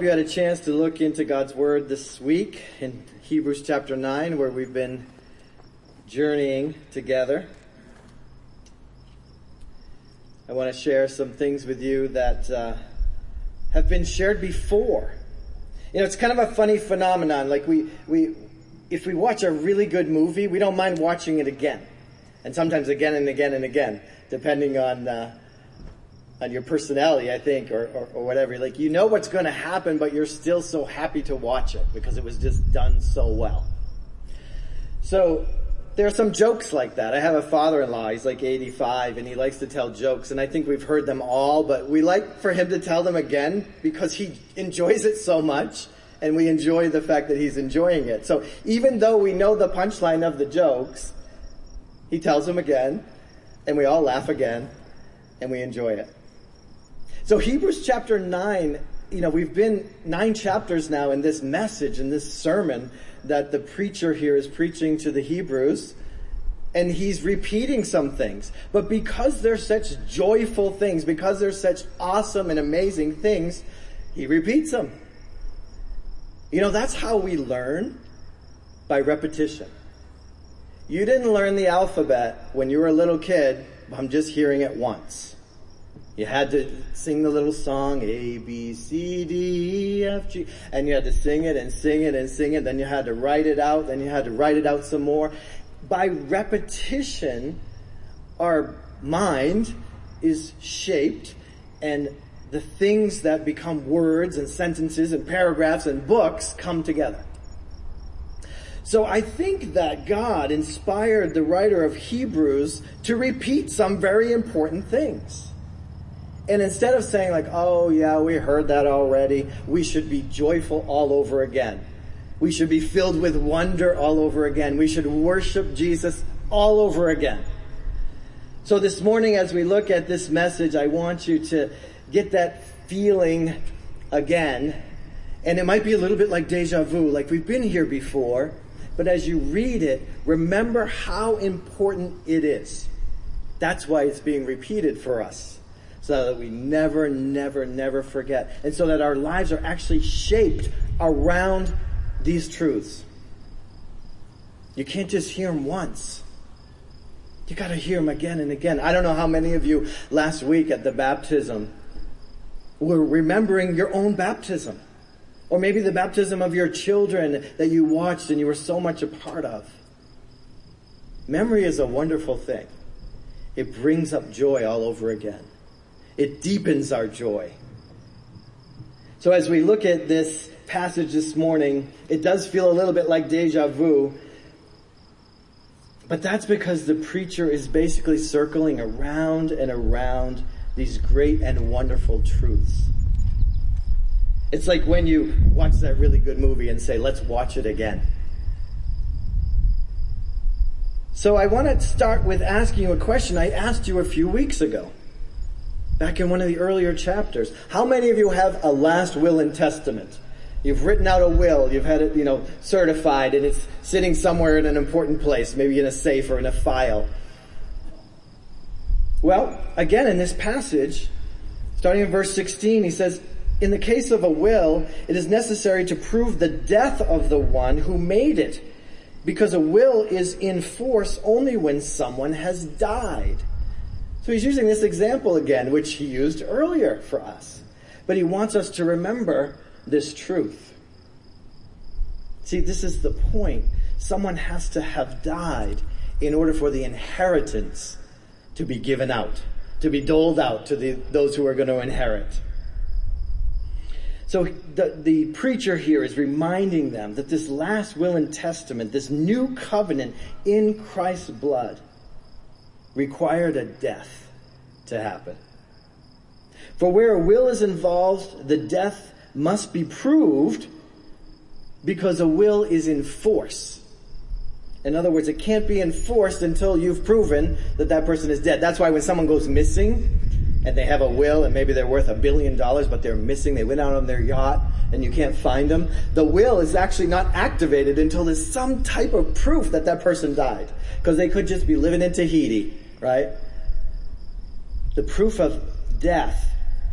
hope you had a chance to look into God's Word this week in Hebrews chapter 9, where we've been journeying together. I want to share some things with you that uh, have been shared before. You know, it's kind of a funny phenomenon. Like we, we, if we watch a really good movie, we don't mind watching it again, and sometimes again and again and again, depending on uh, on your personality, I think, or, or, or whatever. Like you know what's going to happen, but you're still so happy to watch it because it was just done so well. So there are some jokes like that. I have a father-in-law, he's like 85 and he likes to tell jokes and I think we've heard them all, but we like for him to tell them again because he enjoys it so much and we enjoy the fact that he's enjoying it. So even though we know the punchline of the jokes, he tells them again and we all laugh again and we enjoy it. So Hebrews chapter 9, you know, we've been nine chapters now in this message, in this sermon that the preacher here is preaching to the Hebrews. And he's repeating some things. But because they're such joyful things, because they're such awesome and amazing things, he repeats them. You know, that's how we learn by repetition. You didn't learn the alphabet when you were a little kid I'm just hearing it once. You had to sing the little song, A, B, C, D, E, F, G, and you had to sing it and sing it and sing it, then you had to write it out, then you had to write it out some more. By repetition, our mind is shaped and the things that become words and sentences and paragraphs and books come together. So I think that God inspired the writer of Hebrews to repeat some very important things. And instead of saying like, oh yeah, we heard that already, we should be joyful all over again. We should be filled with wonder all over again. We should worship Jesus all over again. So this morning as we look at this message, I want you to get that feeling again. And it might be a little bit like deja vu, like we've been here before, but as you read it, remember how important it is. That's why it's being repeated for us so that we never, never, never forget. And so that our lives are actually shaped around these truths. You can't just hear them once. You gotta hear them again and again. I don't know how many of you last week at the baptism were remembering your own baptism. Or maybe the baptism of your children that you watched and you were so much a part of. Memory is a wonderful thing. It brings up joy all over again. It deepens our joy. So as we look at this passage this morning, it does feel a little bit like deja vu. But that's because the preacher is basically circling around and around these great and wonderful truths. It's like when you watch that really good movie and say, let's watch it again. So I want to start with asking you a question I asked you a few weeks ago back in one of the earlier chapters. How many of you have a last will and testament? You've written out a will, you've had it, you know, certified, and it's sitting somewhere in an important place, maybe in a safe or in a file. Well, again, in this passage, starting in verse 16, he says, in the case of a will, it is necessary to prove the death of the one who made it, because a will is in force only when someone has died. So he's using this example again, which he used earlier for us. But he wants us to remember this truth. See, this is the point. Someone has to have died in order for the inheritance to be given out, to be doled out to the, those who are going to inherit. So the, the preacher here is reminding them that this last will and testament, this new covenant in Christ's blood, required a death to happen. For where a will is involved, the death must be proved because a will is in force. In other words, it can't be enforced until you've proven that that person is dead. That's why when someone goes missing and they have a will and maybe they're worth a billion dollars, but they're missing, they went out on their yacht and you can't find them, the will is actually not activated until there's some type of proof that that person died. Because they could just be living in Tahiti right? The proof of death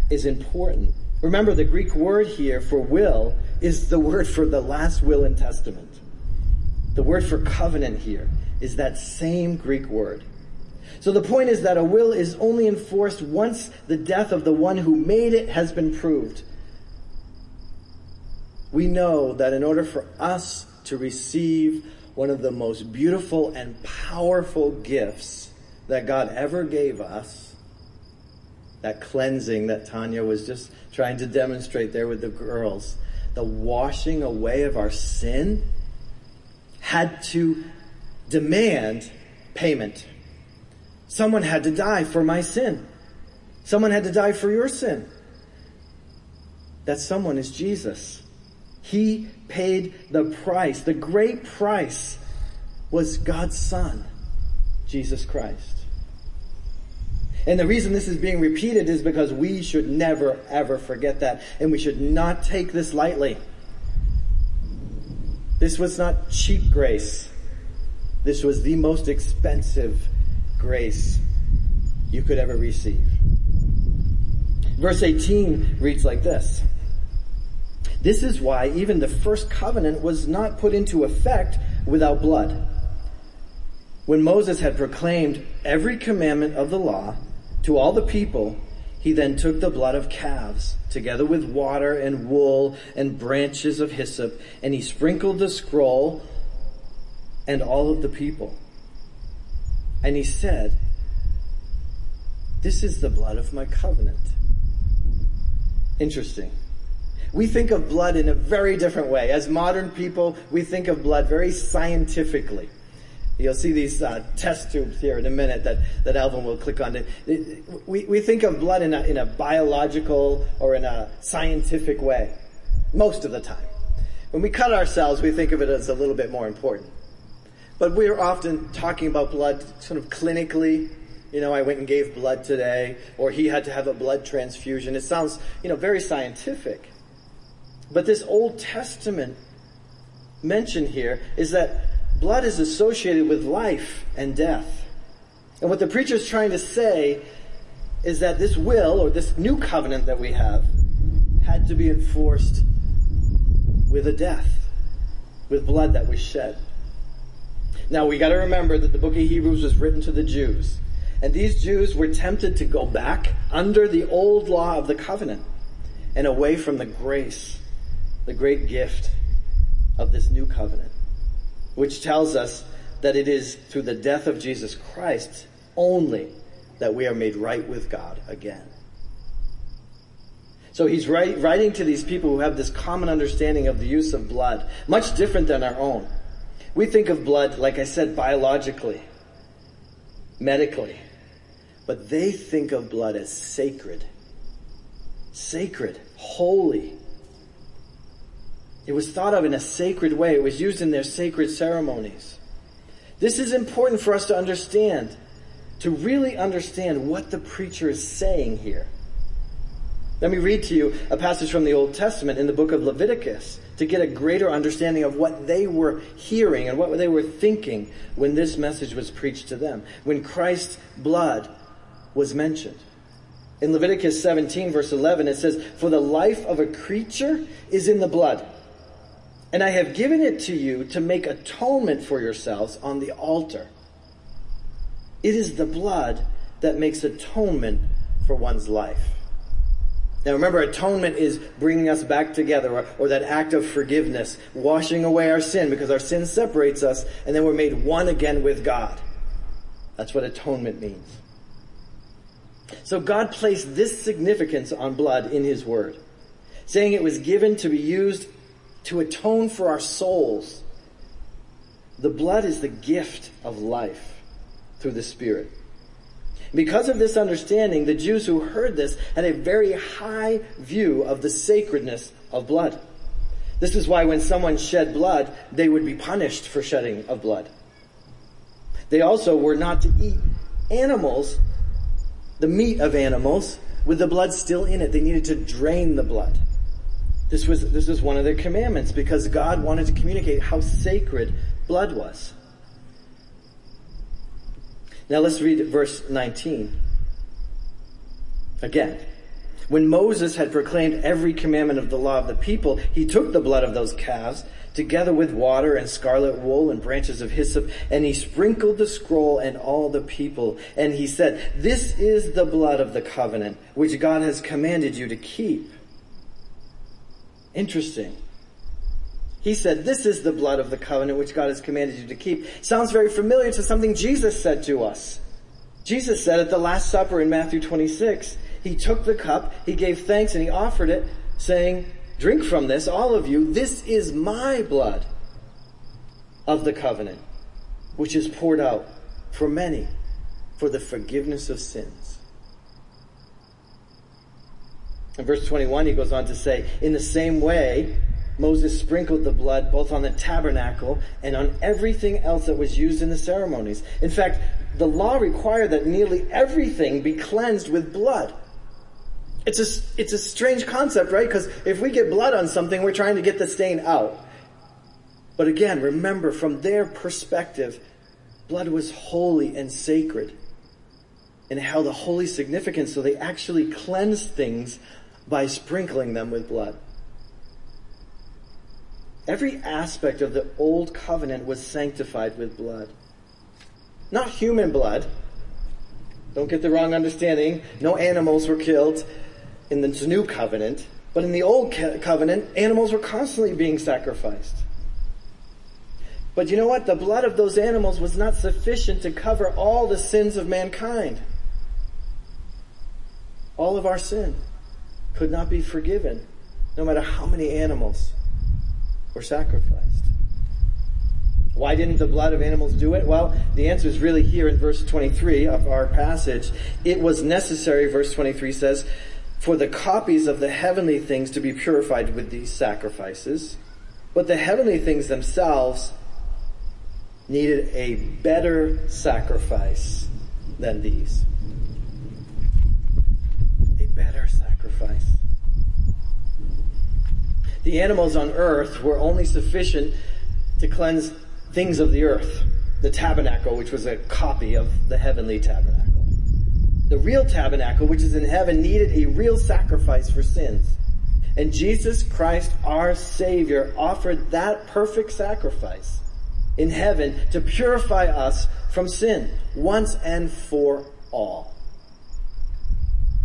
is important Remember, the Greek word here for will is the word for the last will and testament. The word for covenant here is that same Greek word. So the point is that a will is only enforced once the death of the one who made it has been proved. We know that in order for us to receive one of the most beautiful and powerful gifts that God ever gave us, that cleansing that Tanya was just trying to demonstrate there with the girls, the washing away of our sin had to demand payment. Someone had to die for my sin. Someone had to die for your sin. That someone is Jesus. He paid the price. The great price was God's Son, Jesus Christ. And the reason this is being repeated is because we should never ever forget that. And we should not take this lightly. This was not cheap grace. This was the most expensive grace you could ever receive. Verse 18 reads like this. This is why even the first covenant was not put into effect without blood. When Moses had proclaimed every commandment of the law to all the people, he then took the blood of calves, together with water and wool and branches of hyssop, and he sprinkled the scroll and all of the people. And he said, This is the blood of my covenant. Interesting. We think of blood in a very different way. As modern people, we think of blood very scientifically. You'll see these uh, test tubes here in a minute that, that Alvin will click on. We, we think of blood in a, in a biological or in a scientific way, most of the time. When we cut ourselves, we think of it as a little bit more important. But we're often talking about blood sort of clinically. You know, I went and gave blood today, or he had to have a blood transfusion. It sounds, you know, very scientific. But this Old Testament mention here is that blood is associated with life and death. And what the preacher is trying to say is that this will, or this new covenant that we have, had to be enforced with a death, with blood that was shed. Now we gotta remember that the book of Hebrews was written to the Jews. And these Jews were tempted to go back under the old law of the covenant and away from the grace, the great gift of this new covenant, which tells us that it is through the death of Jesus Christ only that we are made right with God again. So he's writing to these people who have this common understanding of the use of blood, much different than our own. We think of blood, like I said, biologically, medically, but they think of blood as sacred. Sacred, holy. It was thought of in a sacred way. It was used in their sacred ceremonies. This is important for us to understand, to really understand what the preacher is saying here. Let me read to you a passage from the Old Testament in the book of Leviticus to get a greater understanding of what they were hearing and what they were thinking when this message was preached to them, when Christ's blood was mentioned. In Leviticus 17 verse 11 it says, For the life of a creature is in the blood, and I have given it to you to make atonement for yourselves on the altar. It is the blood that makes atonement for one's life. Now remember, atonement is bringing us back together, or, or, that act of forgiveness, washing away our sin, because our sin separates us, and then we're made one again with God. That's what atonement means. So God placed this significance on blood in His Word, saying it was given to be used to atone for our souls. The blood is the gift of life through the Spirit. Because of this understanding, the Jews who heard this had a very high view of the sacredness of blood. This is why when someone shed blood, they would be punished for shedding of blood. They also were not to eat animals, the meat of animals, with the blood still in it. They needed to drain the blood. This was, this was one of their commandments because God wanted to communicate how sacred blood was. Now let's read verse 19. Again. When Moses had proclaimed every commandment of the law of the people, he took the blood of those calves together with water and scarlet wool and branches of hyssop, and he sprinkled the scroll and all the people. And he said, this is the blood of the covenant, which God has commanded you to keep. Interesting. He said, this is the blood of the covenant which God has commanded you to keep. Sounds very familiar to something Jesus said to us. Jesus said at the Last Supper in Matthew 26, he took the cup, he gave thanks, and he offered it, saying, drink from this, all of you. This is my blood of the covenant, which is poured out for many for the forgiveness of sins. In verse 21, he goes on to say, in the same way, Moses sprinkled the blood both on the tabernacle and on everything else that was used in the ceremonies. In fact, the law required that nearly everything be cleansed with blood. It's a, it's a strange concept, right? Because if we get blood on something, we're trying to get the stain out. But again, remember from their perspective, blood was holy and sacred and held a holy significance, so they actually cleansed things by sprinkling them with blood. Every aspect of the old covenant was sanctified with blood. Not human blood. Don't get the wrong understanding. No animals were killed in the new covenant, but in the old covenant, animals were constantly being sacrificed. But you know what? The blood of those animals was not sufficient to cover all the sins of mankind. All of our sin could not be forgiven, no matter how many animals were sacrificed. Why didn't the blood of animals do it? Well, the answer is really here in verse 23 of our passage. It was necessary, verse 23 says, for the copies of the heavenly things to be purified with these sacrifices, but the heavenly things themselves needed a better sacrifice than these. A better sacrifice. The animals on earth were only sufficient to cleanse things of the earth. The tabernacle, which was a copy of the heavenly tabernacle. The real tabernacle, which is in heaven, needed a real sacrifice for sins. And Jesus Christ, our Savior, offered that perfect sacrifice in heaven to purify us from sin once and for all.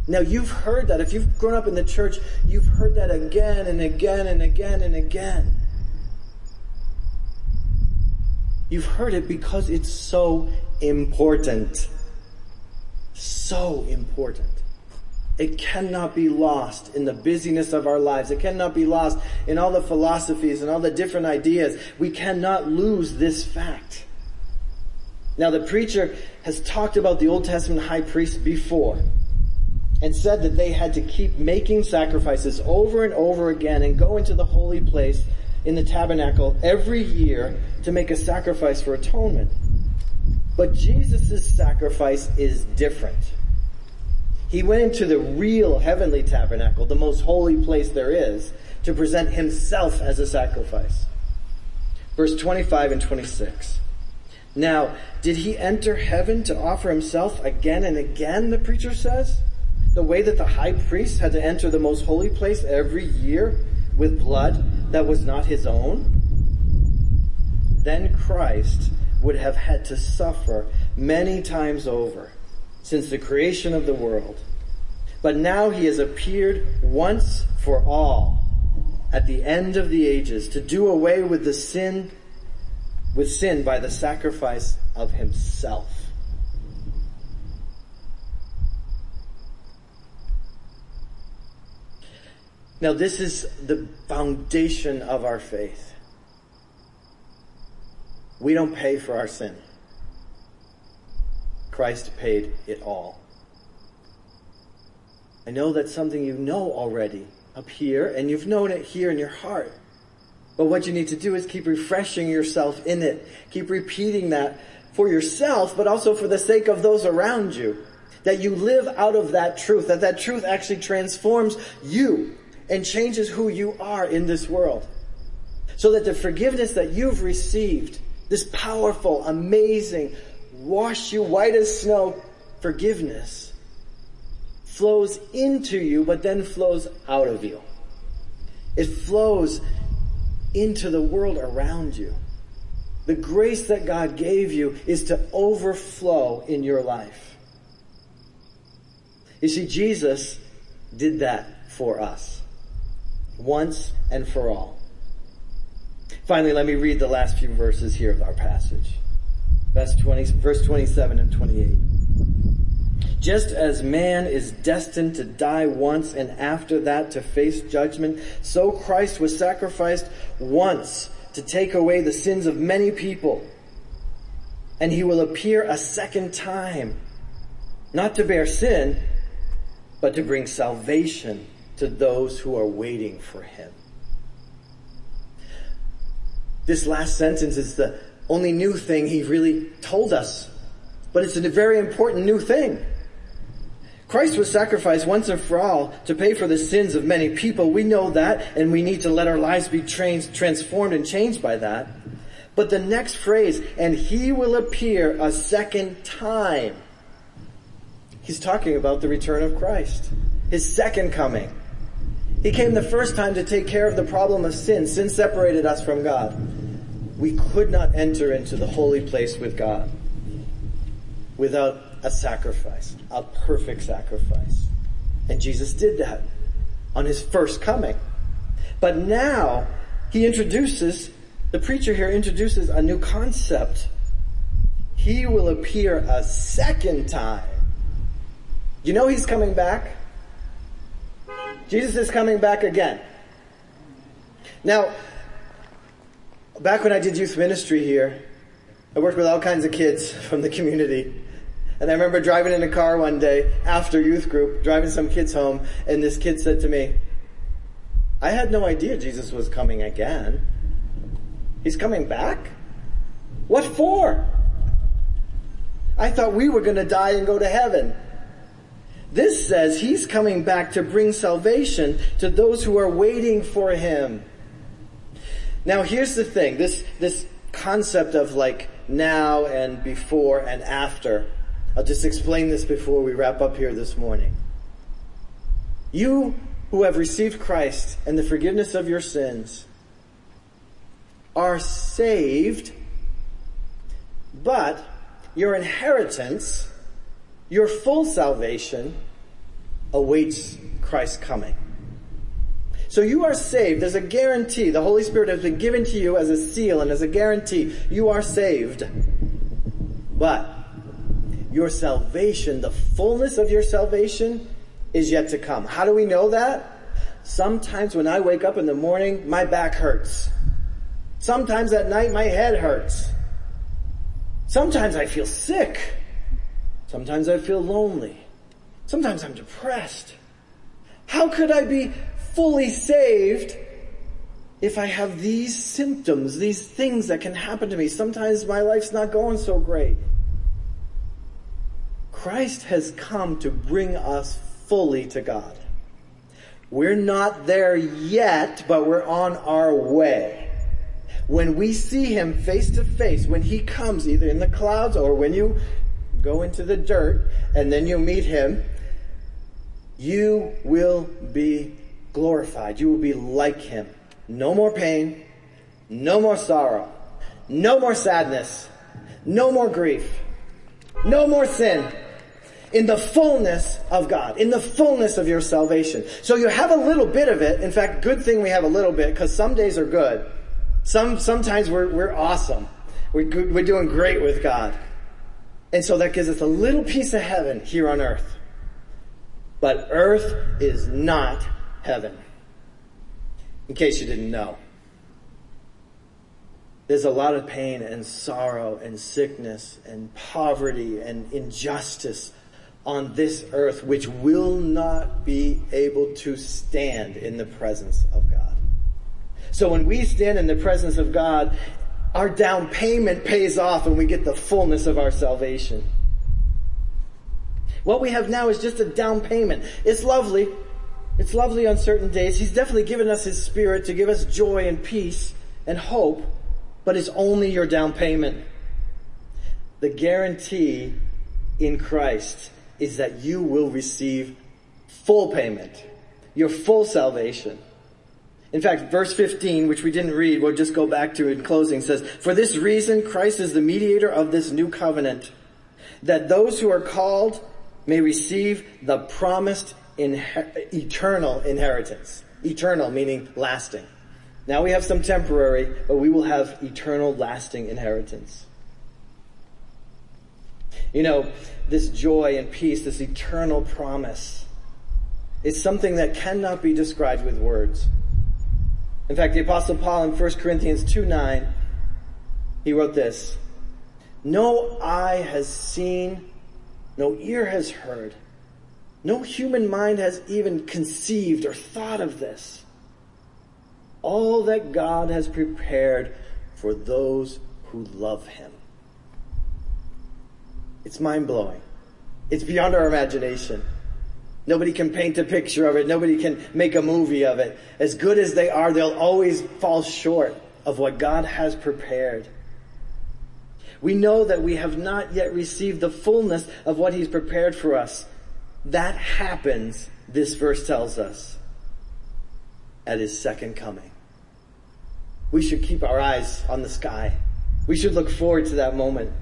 Now you've heard that. If you've grown up in the church, you've heard that again and again and again and again. You've heard it because it's so important so important. It cannot be lost in the busyness of our lives. It cannot be lost in all the philosophies and all the different ideas. We cannot lose this fact. Now the preacher has talked about the Old Testament high priest before and said that they had to keep making sacrifices over and over again and go into the holy place in the tabernacle every year to make a sacrifice for atonement. But Jesus' sacrifice is different. He went into the real heavenly tabernacle, the most holy place there is, to present himself as a sacrifice. Verse 25 and 26. Now, did he enter heaven to offer himself again and again, the preacher says? The way that the high priest had to enter the most holy place every year with blood that was not his own? Then Christ would have had to suffer many times over since the creation of the world. But now he has appeared once for all at the end of the ages to do away with the sin, with sin by the sacrifice of himself. Now this is the foundation of our faith. We don't pay for our sin. Christ paid it all. I know that's something you know already up here, and you've known it here in your heart. But what you need to do is keep refreshing yourself in it. Keep repeating that for yourself, but also for the sake of those around you. That you live out of that truth, that that truth actually transforms you and changes who you are in this world. So that the forgiveness that you've received this powerful, amazing, wash you white as snow forgiveness flows into you, but then flows out of you. It flows into the world around you. The grace that God gave you is to overflow in your life. You see, Jesus did that for us. Once and for all. Finally, let me read the last few verses here of our passage. Verse 20, verse 27 and 28. Just as man is destined to die once and after that to face judgment, so Christ was sacrificed once to take away the sins of many people. And he will appear a second time, not to bear sin, but to bring salvation to those who are waiting for him. This last sentence is the only new thing he really told us, but it's a very important new thing. Christ was sacrificed once and for all to pay for the sins of many people. We know that and we need to let our lives be trans- transformed and changed by that. But the next phrase, and he will appear a second time. He's talking about the return of Christ. His second coming. He came the first time to take care of the problem of sin. Sin separated us from God. We could not enter into the holy place with God without a sacrifice, a perfect sacrifice. And Jesus did that on his first coming. But now he introduces, the preacher here introduces a new concept. He will appear a second time. You know he's coming back? Jesus is coming back again. Now, back when I did youth ministry here, I worked with all kinds of kids from the community. And I remember driving in a car one day after youth group, driving some kids home, and this kid said to me, I had no idea Jesus was coming again. He's coming back? What for? I thought we were going to die and go to heaven. This says he's coming back to bring salvation to those who are waiting for him. Now here's the thing, this, this concept of like now and before and after. I'll just explain this before we wrap up here this morning. You who have received Christ and the forgiveness of your sins are saved, but your inheritance, your full salvation, awaits Christ's coming. So you are saved. There's a guarantee. The Holy Spirit has been given to you as a seal and as a guarantee. You are saved. But your salvation, the fullness of your salvation is yet to come. How do we know that? Sometimes when I wake up in the morning, my back hurts. Sometimes at night, my head hurts. Sometimes I feel sick. Sometimes I feel lonely. Sometimes I'm depressed. How could I be fully saved if I have these symptoms, these things that can happen to me? Sometimes my life's not going so great. Christ has come to bring us fully to God. We're not there yet, but we're on our way. When we see Him face to face, when He comes either in the clouds or when you go into the dirt and then you meet Him, you will be glorified. You will be like Him. No more pain, no more sorrow, no more sadness, no more grief, no more sin, in the fullness of God, in the fullness of your salvation. So you have a little bit of it. In fact, good thing we have a little bit because some days are good. Some, sometimes we're, we're awesome. We're, we're doing great with God. And so that gives us a little piece of heaven here on earth. But earth is not heaven. In case you didn't know. There's a lot of pain and sorrow and sickness and poverty and injustice on this earth which will not be able to stand in the presence of God. So when we stand in the presence of God, our down payment pays off and we get the fullness of our salvation. What we have now is just a down payment. It's lovely. It's lovely on certain days. He's definitely given us His Spirit to give us joy and peace and hope, but it's only your down payment. The guarantee in Christ is that you will receive full payment, your full salvation. In fact, verse 15, which we didn't read, we'll just go back to in closing, says, For this reason, Christ is the mediator of this new covenant, that those who are called may receive the promised inher- eternal inheritance. Eternal meaning lasting. Now we have some temporary, but we will have eternal lasting inheritance. You know, this joy and peace, this eternal promise, is something that cannot be described with words. In fact, the apostle Paul in 1 Corinthians 2 9, he wrote this, No eye has seen, no ear has heard, no human mind has even conceived or thought of this. All that God has prepared for those who love him. It's mind blowing. It's beyond our imagination. Nobody can paint a picture of it. Nobody can make a movie of it. As good as they are, they'll always fall short of what God has prepared. We know that we have not yet received the fullness of what He's prepared for us. That happens, this verse tells us, at His second coming. We should keep our eyes on the sky. We should look forward to that moment.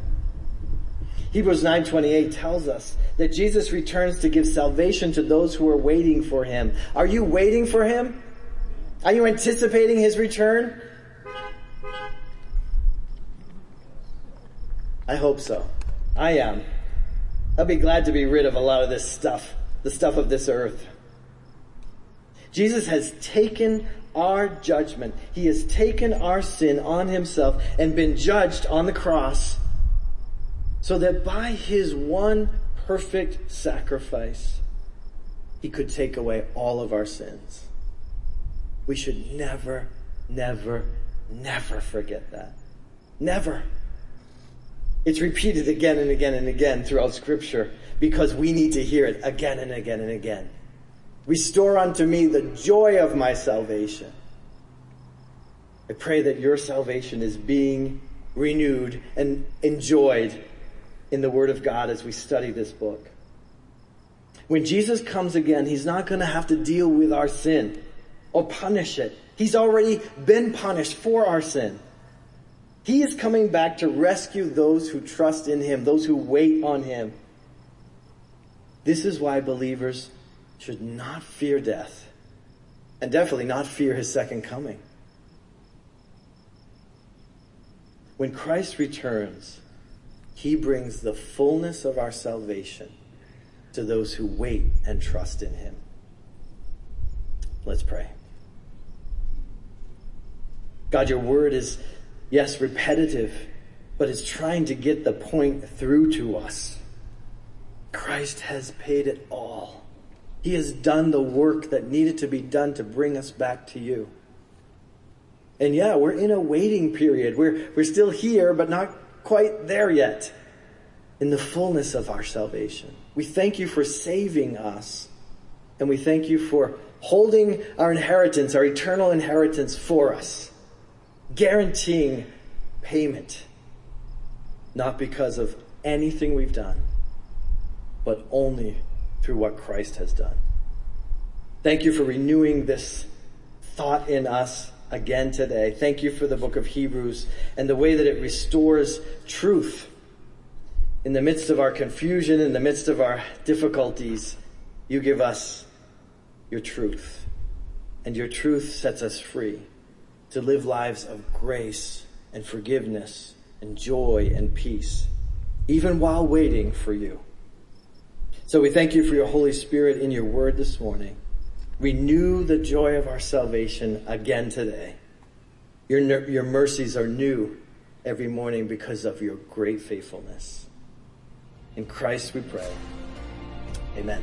Hebrews 9:28 tells us that Jesus returns to give salvation to those who are waiting for him. Are you waiting for him? Are you anticipating his return? I hope so. I am. I'll be glad to be rid of a lot of this stuff, the stuff of this earth. Jesus has taken our judgment. He has taken our sin on himself and been judged on the cross so that by his one perfect sacrifice, he could take away all of our sins. We should never, never, never forget that. Never. It's repeated again and again and again throughout scripture because we need to hear it again and again and again. Restore unto me the joy of my salvation. I pray that your salvation is being renewed and enjoyed in the Word of God as we study this book. When Jesus comes again, He's not going to have to deal with our sin or punish it. He's already been punished for our sin. He is coming back to rescue those who trust in Him, those who wait on Him. This is why believers should not fear death and definitely not fear His second coming. When Christ returns, he brings the fullness of our salvation to those who wait and trust in Him. Let's pray. God, your word is, yes, repetitive, but it's trying to get the point through to us. Christ has paid it all. He has done the work that needed to be done to bring us back to you. And yeah, we're in a waiting period. We're, we're still here, but not quite there yet. In the fullness of our salvation. We thank you for saving us, and we thank you for holding our inheritance, our eternal inheritance for us, guaranteeing payment, not because of anything we've done, but only through what Christ has done. Thank you for renewing this thought in us again today. Thank you for the book of Hebrews and the way that it restores truth in the midst of our confusion, in the midst of our difficulties. You give us your truth. And your truth sets us free to live lives of grace and forgiveness and joy and peace, even while waiting for you. So we thank you for your Holy Spirit in your word this morning. Renew the joy of our salvation again today. Your, your mercies are new every morning because of your great faithfulness. In Christ we pray. Amen.